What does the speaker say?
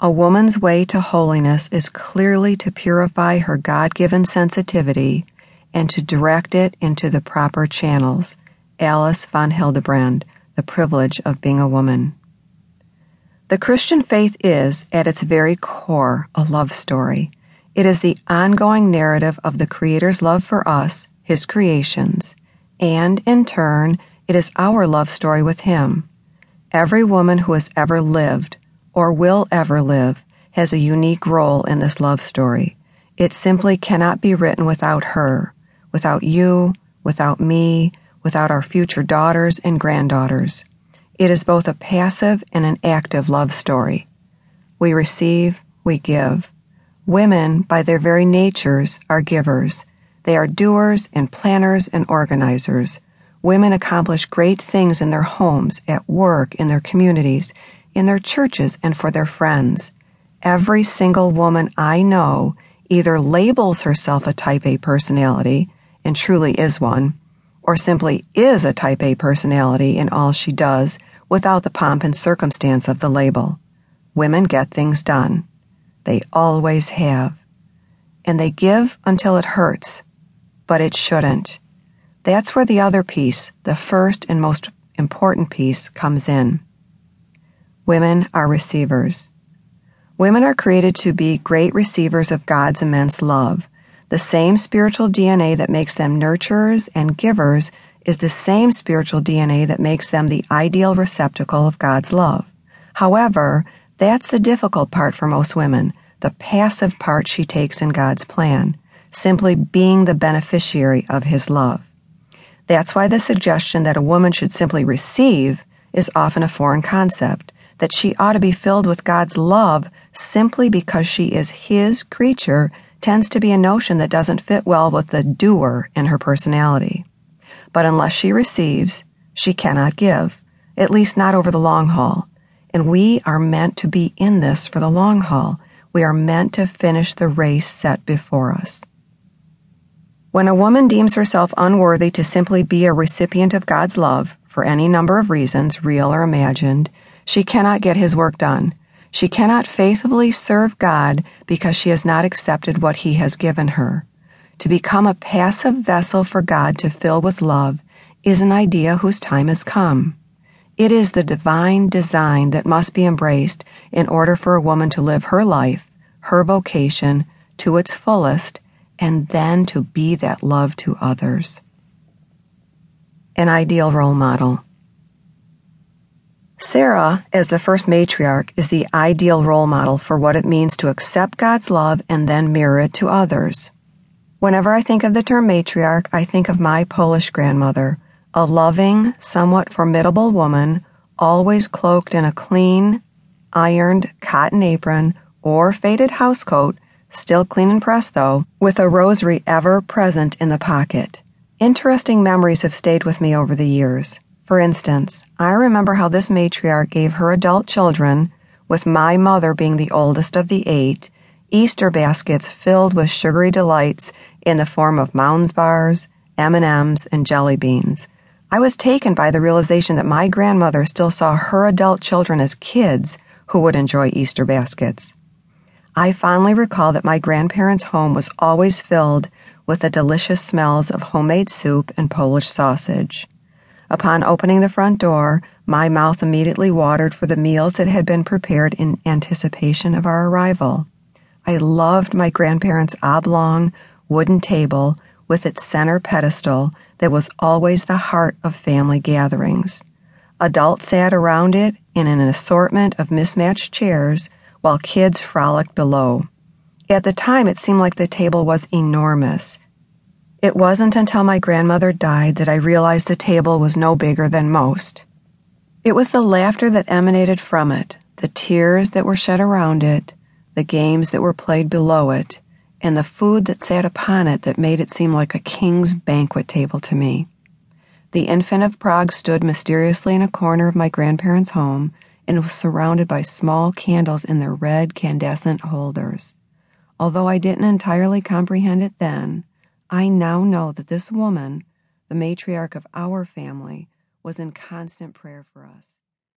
A woman's way to holiness is clearly to purify her God given sensitivity and to direct it into the proper channels. Alice von Hildebrand, The Privilege of Being a Woman. The Christian faith is, at its very core, a love story. It is the ongoing narrative of the Creator's love for us, His creations, and, in turn, it is our love story with Him. Every woman who has ever lived, or will ever live, has a unique role in this love story. It simply cannot be written without her, without you, without me, without our future daughters and granddaughters. It is both a passive and an active love story. We receive, we give. Women, by their very natures, are givers. They are doers and planners and organizers. Women accomplish great things in their homes, at work, in their communities, in their churches and for their friends. Every single woman I know either labels herself a type A personality, and truly is one, or simply is a type A personality in all she does without the pomp and circumstance of the label. Women get things done. They always have. And they give until it hurts, but it shouldn't. That's where the other piece, the first and most important piece, comes in. Women are receivers. Women are created to be great receivers of God's immense love. The same spiritual DNA that makes them nurturers and givers is the same spiritual DNA that makes them the ideal receptacle of God's love. However, that's the difficult part for most women, the passive part she takes in God's plan, simply being the beneficiary of His love. That's why the suggestion that a woman should simply receive is often a foreign concept that she ought to be filled with God's love simply because she is His creature tends to be a notion that doesn't fit well with the doer in her personality. But unless she receives, she cannot give, at least not over the long haul. And we are meant to be in this for the long haul. We are meant to finish the race set before us. When a woman deems herself unworthy to simply be a recipient of God's love, for any number of reasons, real or imagined, she cannot get his work done. She cannot faithfully serve God because she has not accepted what he has given her. To become a passive vessel for God to fill with love is an idea whose time has come. It is the divine design that must be embraced in order for a woman to live her life, her vocation, to its fullest, and then to be that love to others. An ideal role model. Sarah, as the first matriarch, is the ideal role model for what it means to accept God's love and then mirror it to others. Whenever I think of the term matriarch, I think of my Polish grandmother, a loving, somewhat formidable woman, always cloaked in a clean, ironed cotton apron or faded housecoat, still clean and pressed though, with a rosary ever present in the pocket. Interesting memories have stayed with me over the years. For instance, I remember how this matriarch gave her adult children, with my mother being the oldest of the eight, Easter baskets filled with sugary delights in the form of Mounds bars, M&Ms, and jelly beans. I was taken by the realization that my grandmother still saw her adult children as kids who would enjoy Easter baskets. I fondly recall that my grandparents' home was always filled with the delicious smells of homemade soup and Polish sausage. Upon opening the front door, my mouth immediately watered for the meals that had been prepared in anticipation of our arrival. I loved my grandparents' oblong wooden table with its center pedestal that was always the heart of family gatherings. Adults sat around it in an assortment of mismatched chairs while kids frolicked below. At the time, it seemed like the table was enormous. It wasn't until my grandmother died that I realized the table was no bigger than most. It was the laughter that emanated from it, the tears that were shed around it, the games that were played below it, and the food that sat upon it that made it seem like a king's banquet table to me. The infant of Prague stood mysteriously in a corner of my grandparents' home and was surrounded by small candles in their red candescent holders. Although I didn't entirely comprehend it then, I now know that this woman, the matriarch of our family, was in constant prayer for us.